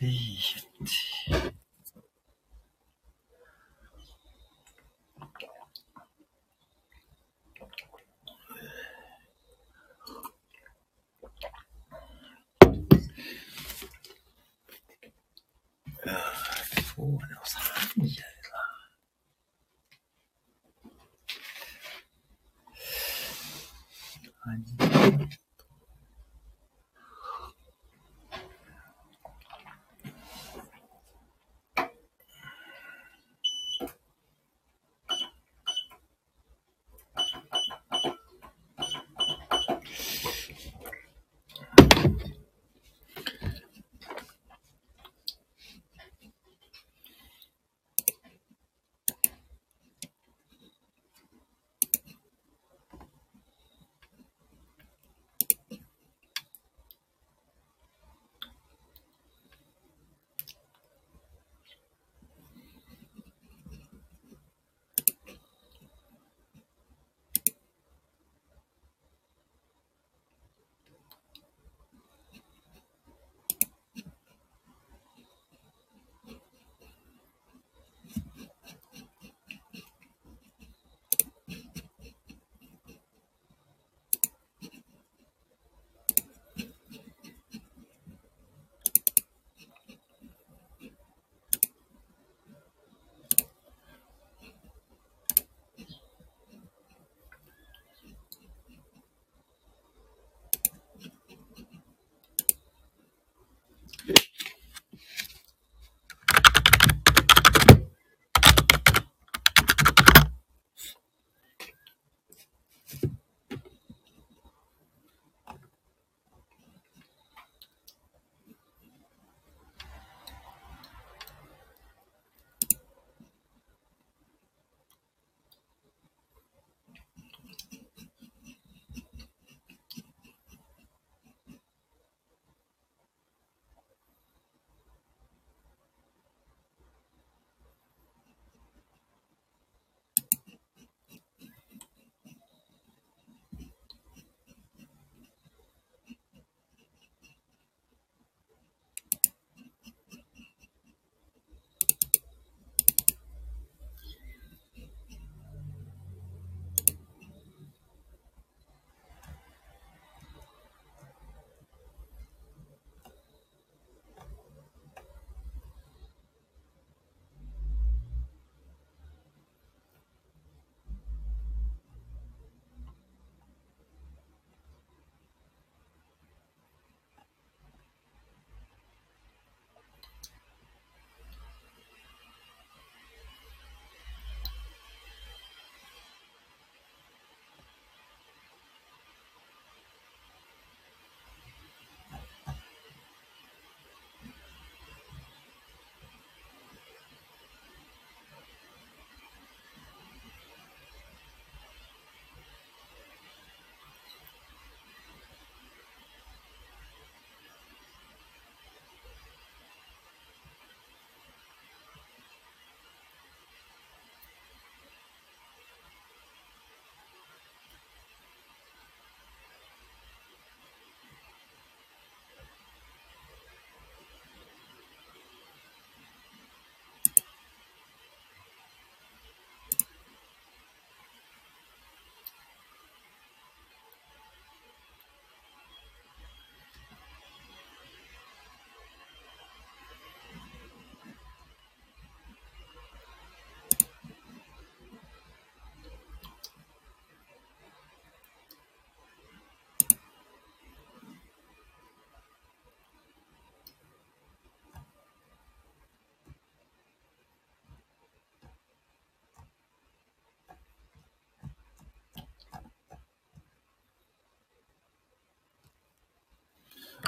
いいそう。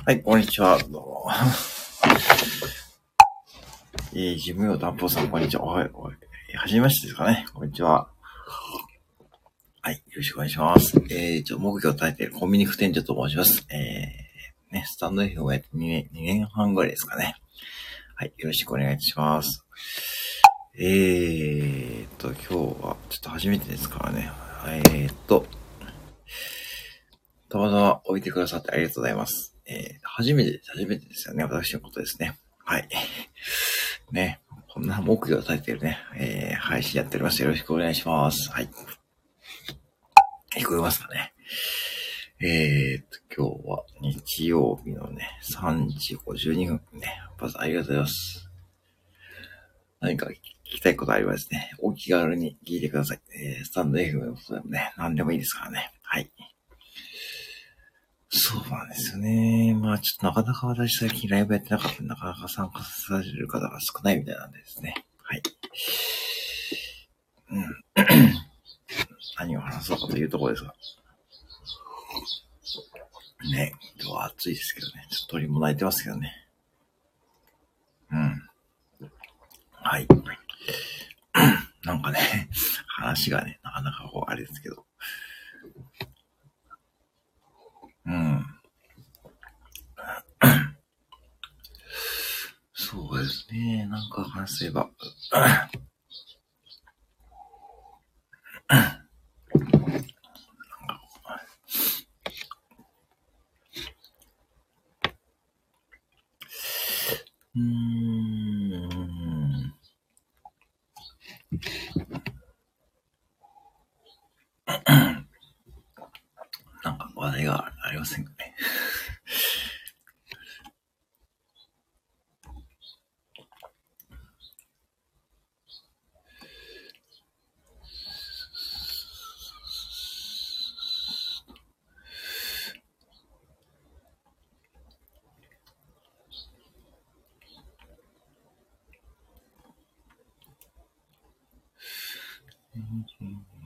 はい、こんにちは。どうも。えー、事務用担保さん、こんにちは。おい、おい、はじめましてですかね。こんにちは。はい、よろしくお願いします。えー、ちょ、木魚を炊いているコンビニ副店長と申します。えー、ね、スタンド F をやって2年、2年半ぐらいですかね。はい、よろしくお願いします。えーと、今日はちょっと初めてですからね。えーと、たまたま置いてくださってありがとうございます。えー、初めて、初めてですよね。私のことですね。はい。ね。こんな木魚を立ててるね、えー、配信やっております。よろしくお願いします。はい。聞こえますかね。えー、っと、今日は日曜日のね、3時52分ね。まずありがとうございます。何か聞きたいことありますね。お気軽に聞いてください。えー、スタンド F のことでもね、何でもいいですからね。はい。そうなんですよね。まあちょっとなかなか私最近ライブやってなかったなかなか参加される方が少ないみたいなんですね。はい。うん。何を話そうかというところですが。ね、今日は暑いですけどね。ちょっと鳥も鳴いてますけどね。うん。はい。なんかね、話がね、なかなかこう、あれですけど。うん。そうですね。なん Mm-hmm.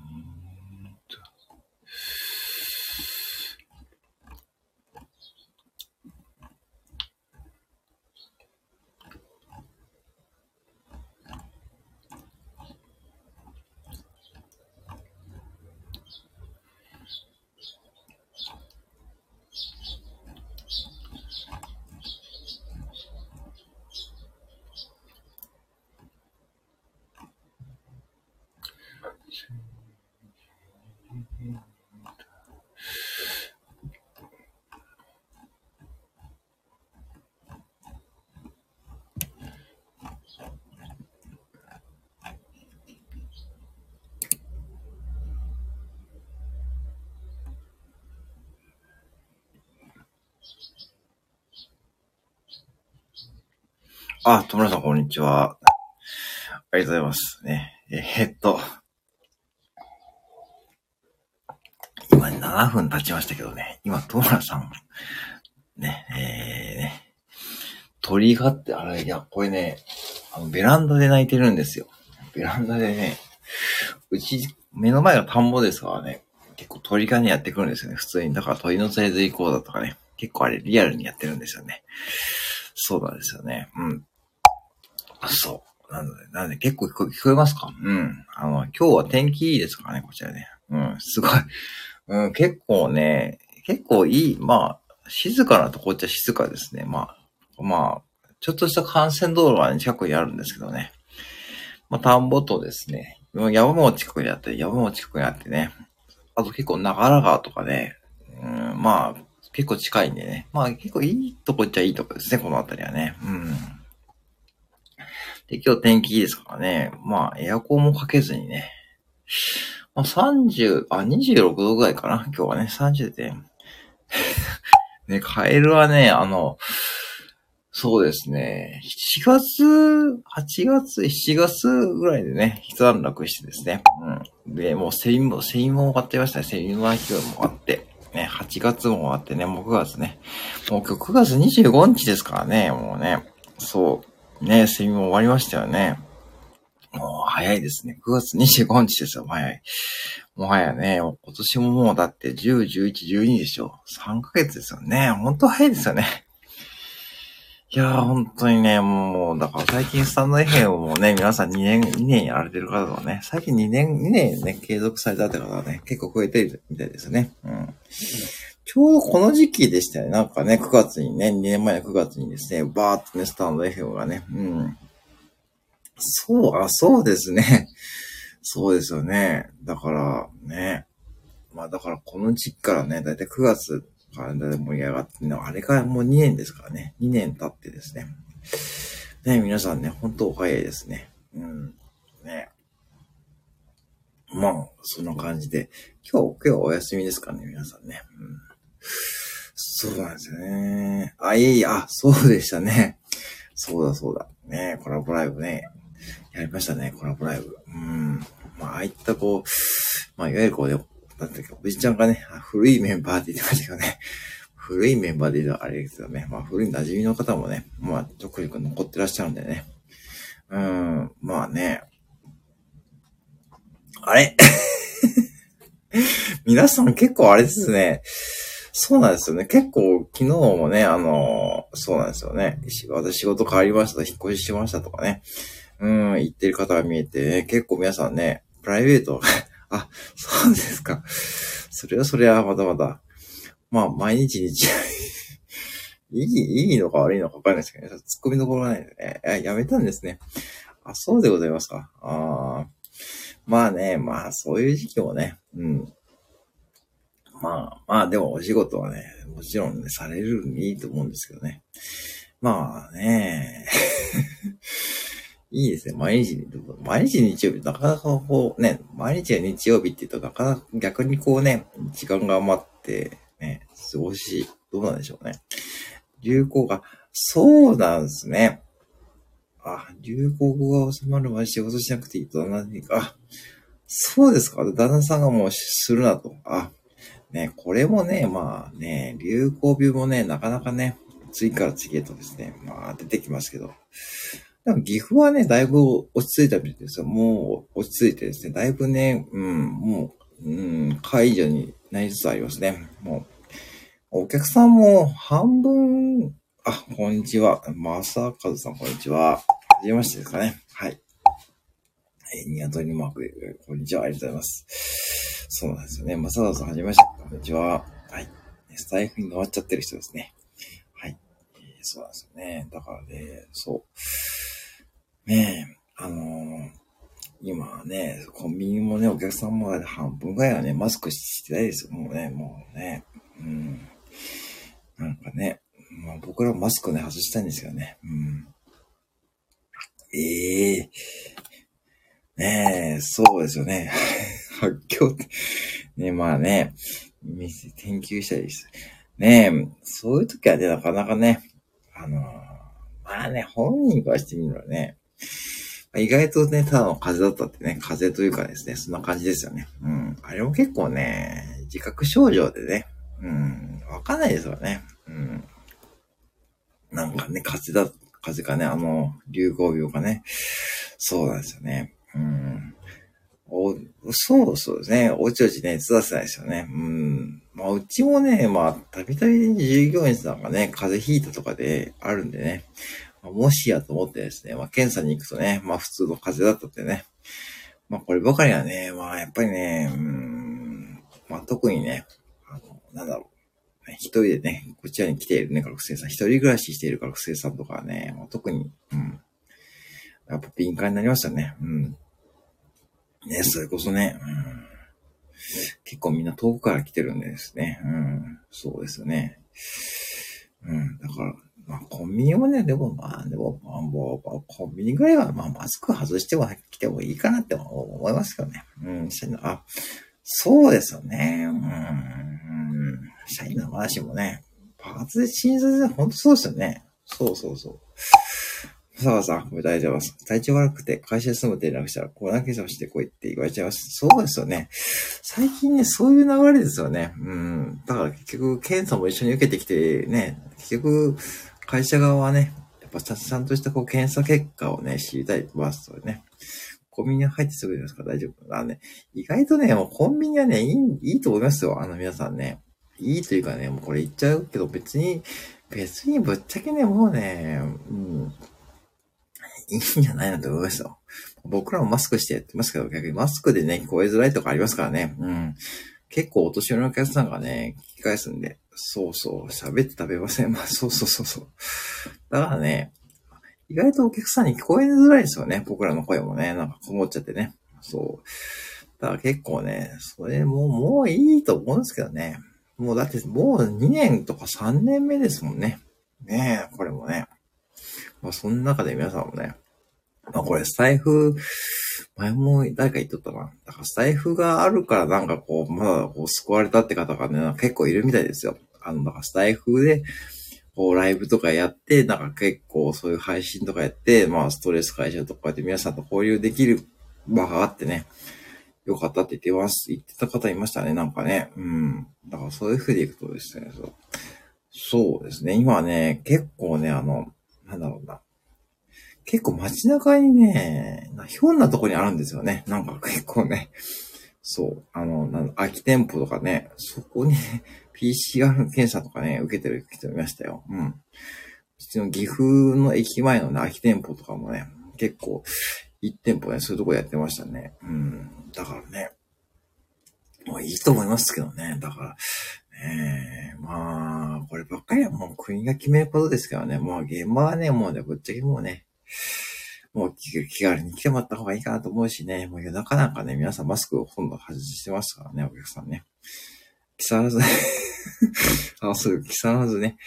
あ、戸村さん、こんにちは。ありがとうございます。ね。えー、っと。今7分経ちましたけどね。今、戸村さん、ね、えー、ね。鳥がって、あれ、いや、これね、あの、ベランダで泣いてるんですよ。ベランダでね、うち、目の前が田んぼですからね、結構鳥がね、やってくるんですよね、普通に。だから鳥の連れず行こうだとかね、結構あれリアルにやってるんですよね。そうなんですよね。うん。そう。なので、なので結構聞こ聞こえますか？うん。あの、今日は天気いいですからね、こちらね。うん、すごい。うん、結構ね、結構いい、まあ、静かなとこっちゃ静かですね。まあ、まあ、ちょっとした幹線道路は、ね、近くにあるんですけどね。まあ、田んぼとですね、山も近くにあって、山も近くにあってね。あと結構長良川とかね、うん、まあ、結構近いんでね。まあ結構いいとこっちゃいいとこですね、この辺りはね。うん。で、今日天気いいですからね。まあ、エアコンもかけずにね。まあ、30、あ、26度ぐらいかな。今日はね、30で。ね、カエルはね、あの、そうですね。7月、8月、7月ぐらいでね、一段落してですね。うん。で、もうセミも、セミも終わってましたね。セミの勢いもあって。ね、8月も終わってね、もう9月ね。もう今日9月25日ですからね、もうね。そう。ね、セミも終わりましたよね。もう早いですね。9月25日ですよ、早い。もはやね、今年ももうだって10、11、12でしょ。3ヶ月ですよね。ほんと早いですよね。いやー、本当にね、もう、だから最近スタンド FM もね、皆さん2年、2年やられてる方はね、最近2年、2年ね、継続されたって方はね、結構増えてるみたいですね。うん。ちょうどこの時期でしたよね。なんかね、9月にね、2年前の9月にですね、バーっとね、スタンド FM がね、うん。そう、あ、そうですね。そうですよね。だからね、まあだからこの時期からね、だいたい9月から盛り上がってね、あれからもう2年ですからね。2年経ってですね。ね、皆さんね、本当お早いですね。うん。ね。まあ、そんな感じで。今日、今日はお休みですかね、皆さんね。うん。そうなんですよね。あ、いえいえ、あ、そうでしたね。そうだそうだ。ねコラボライブね。やりましたね、コラボライブ。うん。まあ、ああいったこう、まあ、いわゆるこうね、なんだっけ、おじちゃんがね、古いメンバーって言ってましたけどね。古いメンバーで言うとあれですよね。まあ、古い馴染みの方もね、まあ、ちょくちょく残ってらっしゃるんでね。うん、まあね。あれ？皆さん結構あれですね。そうなんですよね。結構昨日もね、あのそうなんですよね。私仕事変わりましたと、引っ越ししましたとかね。うん、言ってる方が見えて、結構皆さんね、プライベート、あ、そうですか。それはそれはまだまだ。まあ、毎日日 いい、いいのか悪いのかわかんないですけどね。突っ込みどころないんでね。ややめたんですね。あ、そうでございますか。あまあね、まあ、そういう時期もね、うん。まあ、まあ、でもお仕事はね、もちろんね、されるにいいと思うんですけどね。まあね、いいですね。毎日、毎日日曜日、なかなかこうね、毎日が日曜日って言うと、なかなか逆にこうね、時間が余ってね、過ごし、どうなんでしょうね。流行が、そうなんですね。あ、流行語が収まるまで仕事しなくていいと、何か、そうですか。旦那さんがもうするなと。あ、ね、これもね、まあね、流行病もね、なかなかね、次から次へとですね、まあ出てきますけど。でも岐阜はね、だいぶ落ち着いたみたいですよ。もう落ち着いてですね、だいぶね、うん、もう、うん、解除になりつつありますね。もう、お客さんも半分、あ、こんにちは。まさかずさん、こんにちは。はじめましてですかね。えニワトリマーク、こんにちは。ありがとうございます。そうなんですよね。まさかずさん、はじめまして。こんにちは。はい。スタイフに乗っちゃってる人ですね。はい。えー、そうなんですよね。だからね、そう。ねえ、あのー、今ね、コンビニもね、お客さんも半分ぐらいはね、マスクしてないですよ。もうね、もうね。うん。なんかね、まあ、僕らもマスクね、外したいんですよね。うん。ええ、ねえ、そうですよね。発狂って。ねまあね、店、研究したりです。ねえ、そういう時はね、なかなかね、あのー、まあね、本人からしてみるのはね、意外とね、ただの風邪だったってね、風邪というかですね、そんな感じですよね。うん。あれも結構ね、自覚症状でね、うん、わかんないですよね。うん。なんかね、風邪だ、風邪かね、あの、流行病かね。そうなんですよね。うん。お、そうそうですね。おちおちね、つだせないですよね。うん。まあ、うちもね、まあ、たびたび従業員さんがね、風邪ひいたとかであるんでね。もしやと思ってですね、まあ、検査に行くとね、まあ、普通の風邪だったってね。まあ、こればかりはね、まあ、やっぱりね、うん、まあ、特にね、あの、なんだろう。一人でね、こちらに来ているね、学生さん、一人暮らししている学生さんとかはね、まあ、特に、うん。やっぱ敏感になりましたね。うん。ね、それこそね、うん、結構みんな遠くから来てるんですね。うん。そうですよね。うん。だから、まあ、コンビニもね、でもまあ、でも、まあ、もう、コンビニぐらいは、まあ、マスク外しては来てもいいかなって思いますけどね。うん、社員の、あ、そうですよね。うん、社員の話もね、パーツで診察で、ほんとそうですよね。そうそうそう。さあさん、これ大丈夫です。体調悪くて会社休むって連絡したら、これだけさしてこいって言われちゃいます。そうですよね。最近ね、そういう流れですよね。うん。だから結局、検査も一緒に受けてきてね、結局、会社側はね、やっぱちゃんとしたこう検査結果をね、知りたいますとね。コンビニに入ってすぐですか大丈夫あね、意外とね、もうコンビニはね、いい、いいと思いますよ。あの皆さんね。いいというかね、もうこれ言っちゃうけど別に、別にぶっちゃけね、もうね、うん、いいんじゃないなと思いますよ。僕らもマスクしてやってますけど、逆にマスクでね、聞こえづらいとかありますからね。うん。結構お年寄りのお客さんがね、聞き返すんで、そうそう、喋って食べません。まあ、そうそうそうそう。だからね、意外とお客さんに聞こえづらいですよね。僕らの声もね、なんかこもっちゃってね。そう。だから結構ね、それももういいと思うんですけどね。もうだってもう2年とか3年目ですもんね。ねえ、これもね。まあ、その中で皆さんもね、まあ、これ、スタイフ、前も誰か言っとったな。だから、スタイフがあるからなんかこう、まだこう、救われたって方がね、結構いるみたいですよ。あの、だからスタイフで、こう、ライブとかやって、なんか結構そういう配信とかやって、まあ、ストレス解消とかやって皆さんと交流できる場があってね、よかったって言ってます、言ってた方いましたね、なんかね。うん。だからそういう風でいくとですね、そう。そうですね、今ね、結構ね、あの、なんだろうな。結構街中にね、ひょんなとこにあるんですよね。なんか結構ね。そう。あの、なん空き店舗とかね、そこに、ね、PCR 検査とかね、受けてる人いましたよ。うん。うちの岐阜の駅前のね、空き店舗とかもね、結構、一店舗ね、そういうとこやってましたね。うん。だからね。まあいいと思いますけどね。だから、ねまあ、こればっかりはもう国が決めることですからね。もう現場はね、もうね、ぶっちゃけもうね、もう気軽に来てもらった方がいいかなと思うしね、もう夜中なんかね、皆さんマスクをほとんど外してますからね、お客さんね。木更津 あ、そう、木更津ね。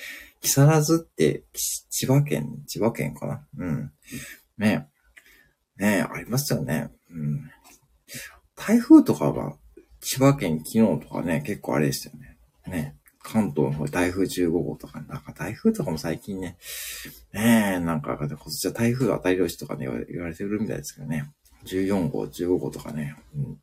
木更津って、千葉県、千葉県かなうん。ねねありますよね。うん。台風とかは、千葉県昨日とかね、結構あれですよね。ね。関東の方台風15号とか、なんか台風とかも最近ね、ねえ、なんか、今年は台風当たり年とかね、言われてるみたいですけどね。14号、15号とかね。うん、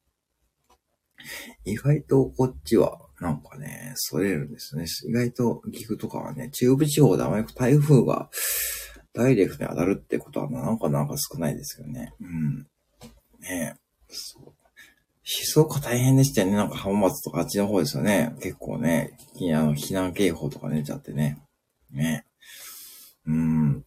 意外とこっちは、なんかね、それるんですね。意外と岐阜とかはね、中部地方であまり台風がダイレクトに当たるってことはなんかなんか少ないですけどね。うん。ねえ。そう。静岡大変でしたよね。なんか浜松とかあっちの方ですよね。結構ね、あの、避難警報とか出ちゃってね。ね。うん。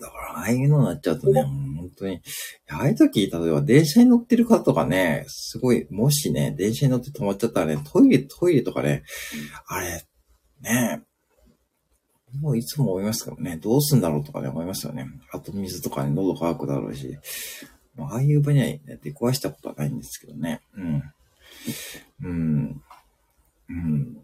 だから、ああいうのになっちゃうとね、本当に、ああいう時、例えば電車に乗ってる方とかね、すごい、もしね、電車に乗って止まっちゃったらね、トイレ、トイレとかね、あれ、ね、もういつも思いますけどね、どうすんだろうとかね、思いますよね。あと水とかね、喉乾くだろうし、ああいう場には、出くわしたことはないんですけどね。うん。うん。うん。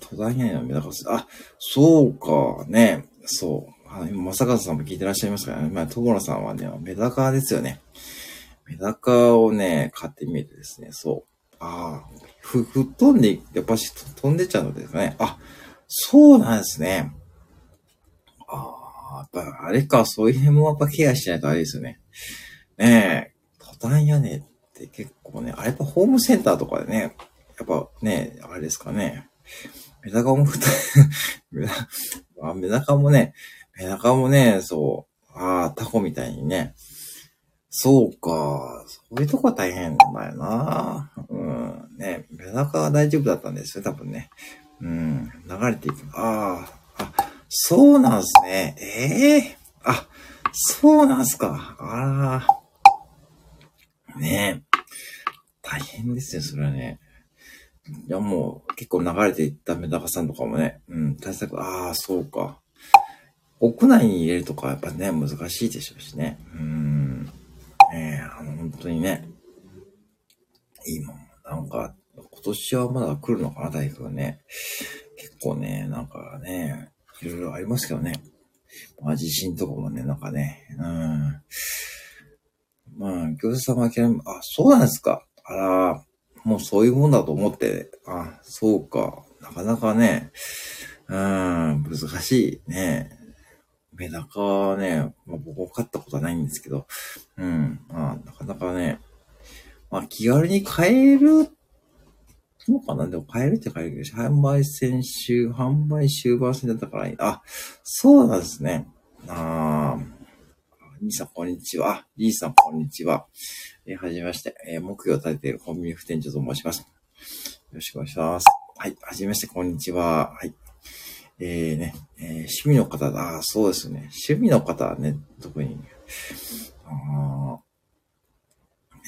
戸田にのメダカス。あ、そうか、ね。そう。あ今、正和さんも聞いてらっしゃいますからね。まあ、所さんはね、メダカですよね。メダカをね、買ってみてですね、そう。ああ、ふ、吹っ飛んで、やっぱし飛んでちゃうのですね。あ、そうなんですね。ああ、やっぱあれか、そういう辺もやっぱケアしないとあれですよね。ねえ、トタン屋根って結構ね、あれやっぱホームセンターとかでね、やっぱね、あれですかね。メダカもふた、メダメダカもね、メダカもね、そう、ああ、タコみたいにね。そうか、そういうとこは大変だよな。うん、ね、メダカは大丈夫だったんですよ、多分ね。うん、流れていく。ああ、あ、そうなんすね。ええー、あ、そうなんすか。ああ。ねえ。大変ですよ、それはね。いや、もう、結構流れていったメダカさんとかもね、うん、対策、ああ、そうか。屋内に入れるとかやっぱね、難しいでしょうしね。うん。ねえ、あの、本当にね。今、なんか、今年はまだ来るのかな、台風ね。結構ね、なんかね、いろいろありますけどね。まあ、地震とかもね、なんかね、うん。まあ、業者様は諦め、あ、そうなんですか。あら、もうそういうもんだと思って、あ、そうか。なかなかね、うん、難しいね。メダカはね、まあ、僕飼ったことはないんですけど、うん、まあ、なかなかね、まあ、気軽に買えるのかな。でも買えるって買えるけど、販売先週、販売終盤戦だったから、あ、そうなんですね。あー、リーさん、こんにちは。リーさん、こんにちは。えー、はじめまして、えー、目標を立てているコンビニ副店長と申します。よろしくお願いします。はい、はじめまして、こんにちは。はい。えー、ね、えー、趣味の方だ。あそうですね。趣味の方はね、特に。あ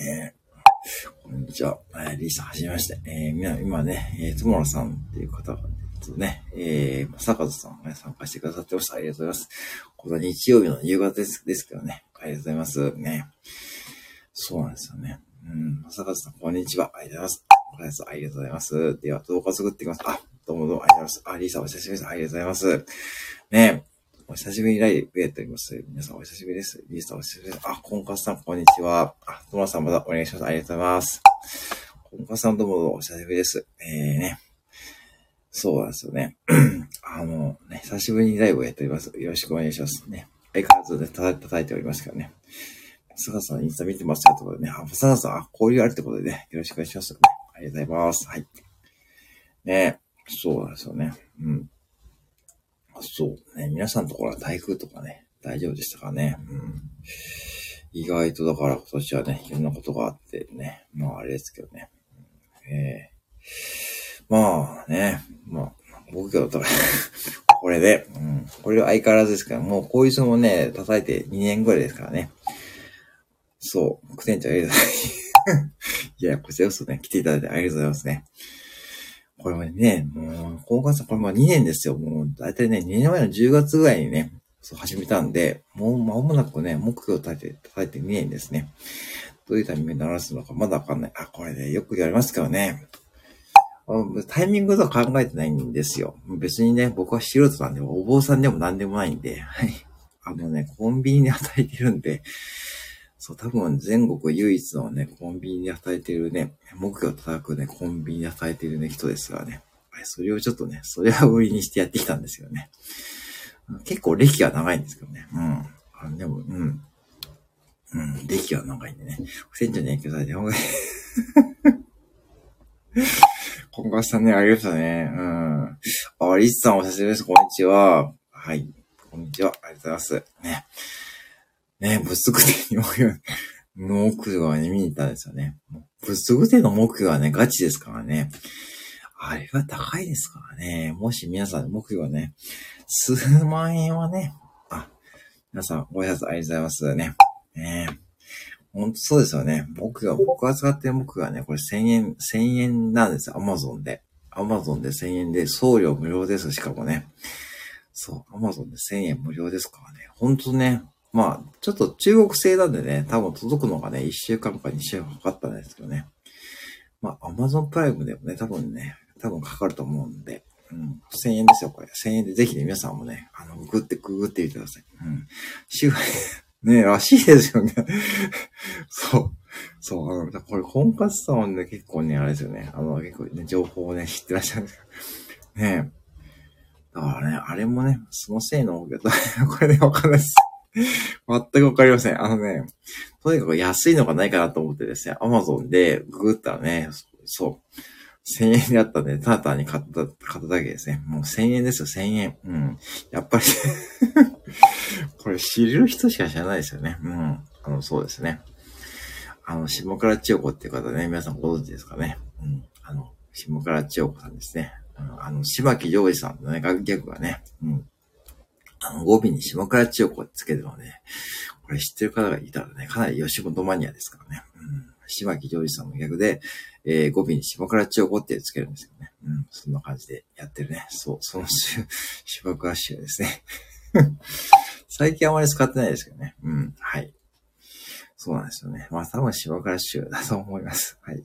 えー、こんにちは。えー、リーさん、はじめまして。えー、今ね、えー、つもらさんっていう方がね、とね、えー、坂田さんがね、参加してくださってました。ありがとうございます。この日曜日の夕方ですですけどね。ありがとうございます。ね。そうなんですよね。うん。坂田さん、こんにちは。ありがとうございます。ありがとうございます。では、動画作っていきます。あ、どうもどうもありがとうございます。あ、リーさんお久しぶりです。ありがとうございます。ねお久しぶりライブやっております。皆さんお久しぶりです。リーさんお久しぶりです。あ、コンカスさん、こんにちは。あ、トマさんまたお願いします。ありがとうございます。コンカスさんどうもどうもお久しぶりです。えーね。そうなんですよね。あの、ね、久しぶりにライブをやっております。よろしくお願いしますね。相変わらずね、叩いておりますからね。サガさん、インスタ見てますよということでね。あ、サガさん、あ、交流あるってことでね、よろしくお願いします、ね。ありがとうございます。はい。ねそうなんですよね。うん。そうね。皆さんのところは台風とかね、大丈夫でしたかね。うん。意外とだから今年はね、いろんなことがあってね。まああれですけどね。ええー、まあね、まあ、僕がだったら これで、うん。これは相変わらずですから、もうこういう人もね、叩いて2年ぐらいですからね。そう、副店長ありがとうございます。いや、こちらこそね、来ていただいてありがとうございますね。これもね、もう、高校さ、これも2年ですよ。もう、だいたいね、2年前の10月ぐらいにね、そう始めたんで、もう間もなくね、目標を立てて、叩いて2年ですね。どういうタイミングで鳴らすのかまだわかんない。あ、これね、よくやりますからね。タイミングとか考えてないんですよ。別にね、僕は素人なんで、お坊さんでも何でもないんで、はい。あのね、コンビニで働いてるんで、そう、多分全国唯一のね、コンビニで働いてるね、目標を叩くね、コンビニで働いてるね、人ですからね。それをちょっとね、それは売りにしてやってきたんですよね。結構歴が長いんですけどね。うん。あでも、うん。うん、歴は長いんでね。船長に影響されて、ほんが、今回さんね、ありがとうね。うん。あ、リスさんお久しぶりです。こんにちは。はい。こんにちは。ありがとうございます。ね。ね、物足店に目標、目標はね、見に行ったんですよね。物足店の目標はね、ガチですからね。あれは高いですからね。もし皆さん目標はね、数万円はね、あ、皆さんご挨拶ありがとうございますね。ねほんとそうですよね。僕が、僕が使ってる僕がね、これ1000円、1000円なんですよ。アマゾンで。アマゾンで1000円で送料無料です。しかもね。そう、アマゾンで1000円無料ですからね。ほんとね。まあ、ちょっと中国製なんでね、多分届くのがね、1週間か2週間かかったんですけどね。まあ、アマゾンプライムでもね、多分ね、多分かかると思うんで。うん。1000円ですよ、これ。1000円でぜひね、皆さんもね、あの、グって、ググってみてください。うん。週、ねえらしいですよね そう。そう、あの、これ、婚活さんはね、結構ね、あれですよね。あの、結構ね、情報をね、知ってらっしゃるんですけど。ねだからね、あれもね、そのせいの、これね、わかんないです。全くわかりません。あのね、とにかく安いのがないかなと思ってですね、アマゾンでググったらね、そう、1000円であったんで、ただ単に買った、買っただけですね。もう1000円ですよ、1000円。うん。やっぱり これ知る人しか知らないですよね。うん。あの、そうですね。あの、下倉千代子っていう方ね、皆さんご存知ですかね。うん。あの、下倉千代子さんですね。あの、柴木ジョージさんのね、楽曲がね、うん。あの、語尾に下倉千代子つけてるので、これ知ってる方がいたらね、かなり吉本マニアですからね。うん。柴木ジョージさんの逆で、えー、語尾に芝倉千代子ってつけるんですよね。うん、そんな感じでやってるね。そう、その週芝倉州ですね。最近あまり使ってないですけどね。うん、はい。そうなんですよね。まあ多分芝倉州だと思います。はい。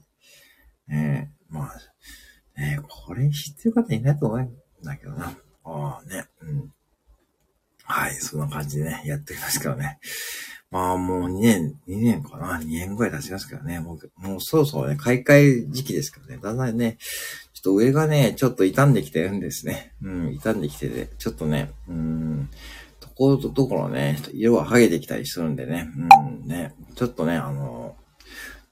えー、まあ、ねこれ知ってる方いないと思うんだけどな。ああね、うん。はい、そんな感じでね、やってきますけどね。まあもう2年、2年かな ?2 年ぐらい経ちますからね。もう、もうそろそろね、買い替え時期ですからね。だんだんね、ちょっと上がね、ちょっと傷んできてるんですね。うん、傷んできてて、ちょっとね、うん、ところとところね、色が剥げてきたりするんでね。うん、ね、ちょっとね、あの、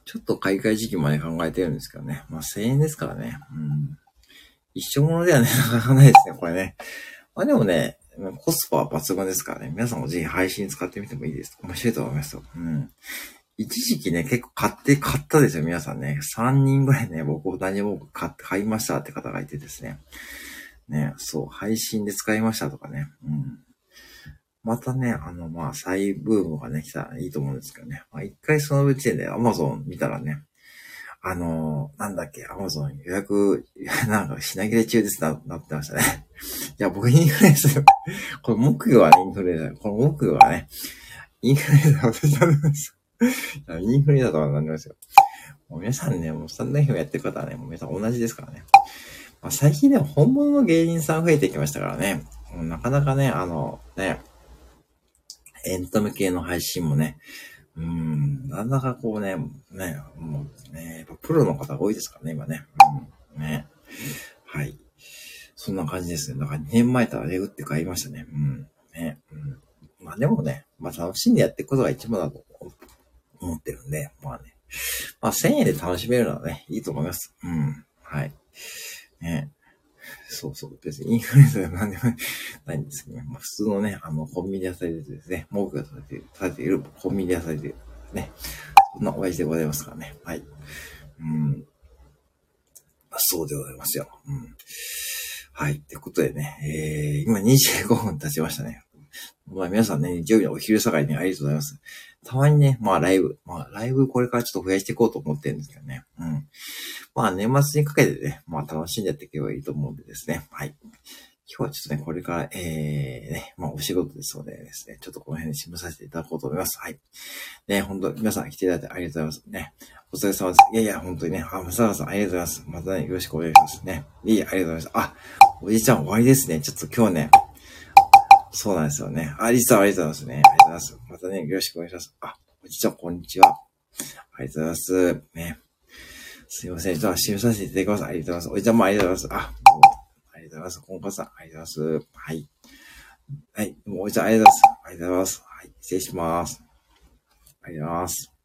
ちょっと買い替え時期まで考えてるんですけどね。まあ1000円ですからね。うん。一生ものではね、なかなかないですね、これね。まあでもね、コスパは抜群ですからね。皆さんもぜひ配信使ってみてもいいです。面白いと思いますよ。うん。一時期ね、結構買って、買ったですよ、皆さんね。3人ぐらいね、僕、何も買って、買いましたって方がいてですね。ね、そう、配信で使いましたとかね。うん。またね、あの、まあ、再ブームがね、来たらいいと思うんですけどね。まあ、一回その時点で Amazon 見たらね、あの、なんだっけ、アマゾン予約、なんか品切れ中ですな、なってましたね。いや、僕インフルエンザ、これ木魚はね、インフルエンザ、この木魚はね、インフルエンザ私なんです。インフルエンザとはなんでますよ。もう皆さんね、もうスタンド FM やってる方はね、もう皆さん同じですからね。まあ、最近でも本物の芸人さん増えてきましたからね。なかなかね、あの、ね、エンタメ系の配信もね、うん、なんだかこうね、ね、もうね、プロの方が多いですからね、今ね。うん、ね。はい。そんな感じですね。だから2年前とはレグって買いましたね。うん。ね。うん。まあでもね、まあ楽しんでやっていくことが一番だと思ってるんで、まあね。まあ1000円で楽しめるのはね、いいと思います。うん。はい。ね。そうそう。別にインフルエンザでは何でもないんですけどね。まあ、普通のね、あの、コンビニ野菜でですね、文句がされている、されているコンビニ野菜でね、そんな親父でございますからね。はい。うん。まあ、そうでございますよ。うん。はい。ってことでね、えー、今25分経ちましたね。まあ皆さんね、日曜日のお昼下がりにありがとうございます。たまにね、まあライブ、まあライブこれからちょっと増やしていこうと思ってるんですけどね。うん。まあ年末にかけてね、まあ楽しんでやっていけばいいと思うんでですね。はい。今日はちょっとね、これから、えー、ね、まあお仕事ですのでですね、ちょっとこの辺で締めさせていただこうと思います。はい。ね、本当皆さん来ていただいてありがとうございます。ね。お疲れ様です。いやいや、本当にね、あ、まささんありがとうございます。またね、よろしくお願いしますね。いいありがとうございます。あ、おじいちゃん終わりですね。ちょっと今日ね、そうなんですよね。あ、りさんありがとうございますね。ありがとうございます。またね、よろしくお願いします。あ、おじいちゃん、こんにちは。ありがとうございます。ね。すいません。ちょっと、締めさせていただきます。ありがとうございます。おじちゃんもありがとうございます。あ、もうありがとうございます。こんこさん、ありがとうございます。はい。はい。もうおじちゃん、ありがとうございます。ありがとうございます。はい。失礼します。ありがとうございます。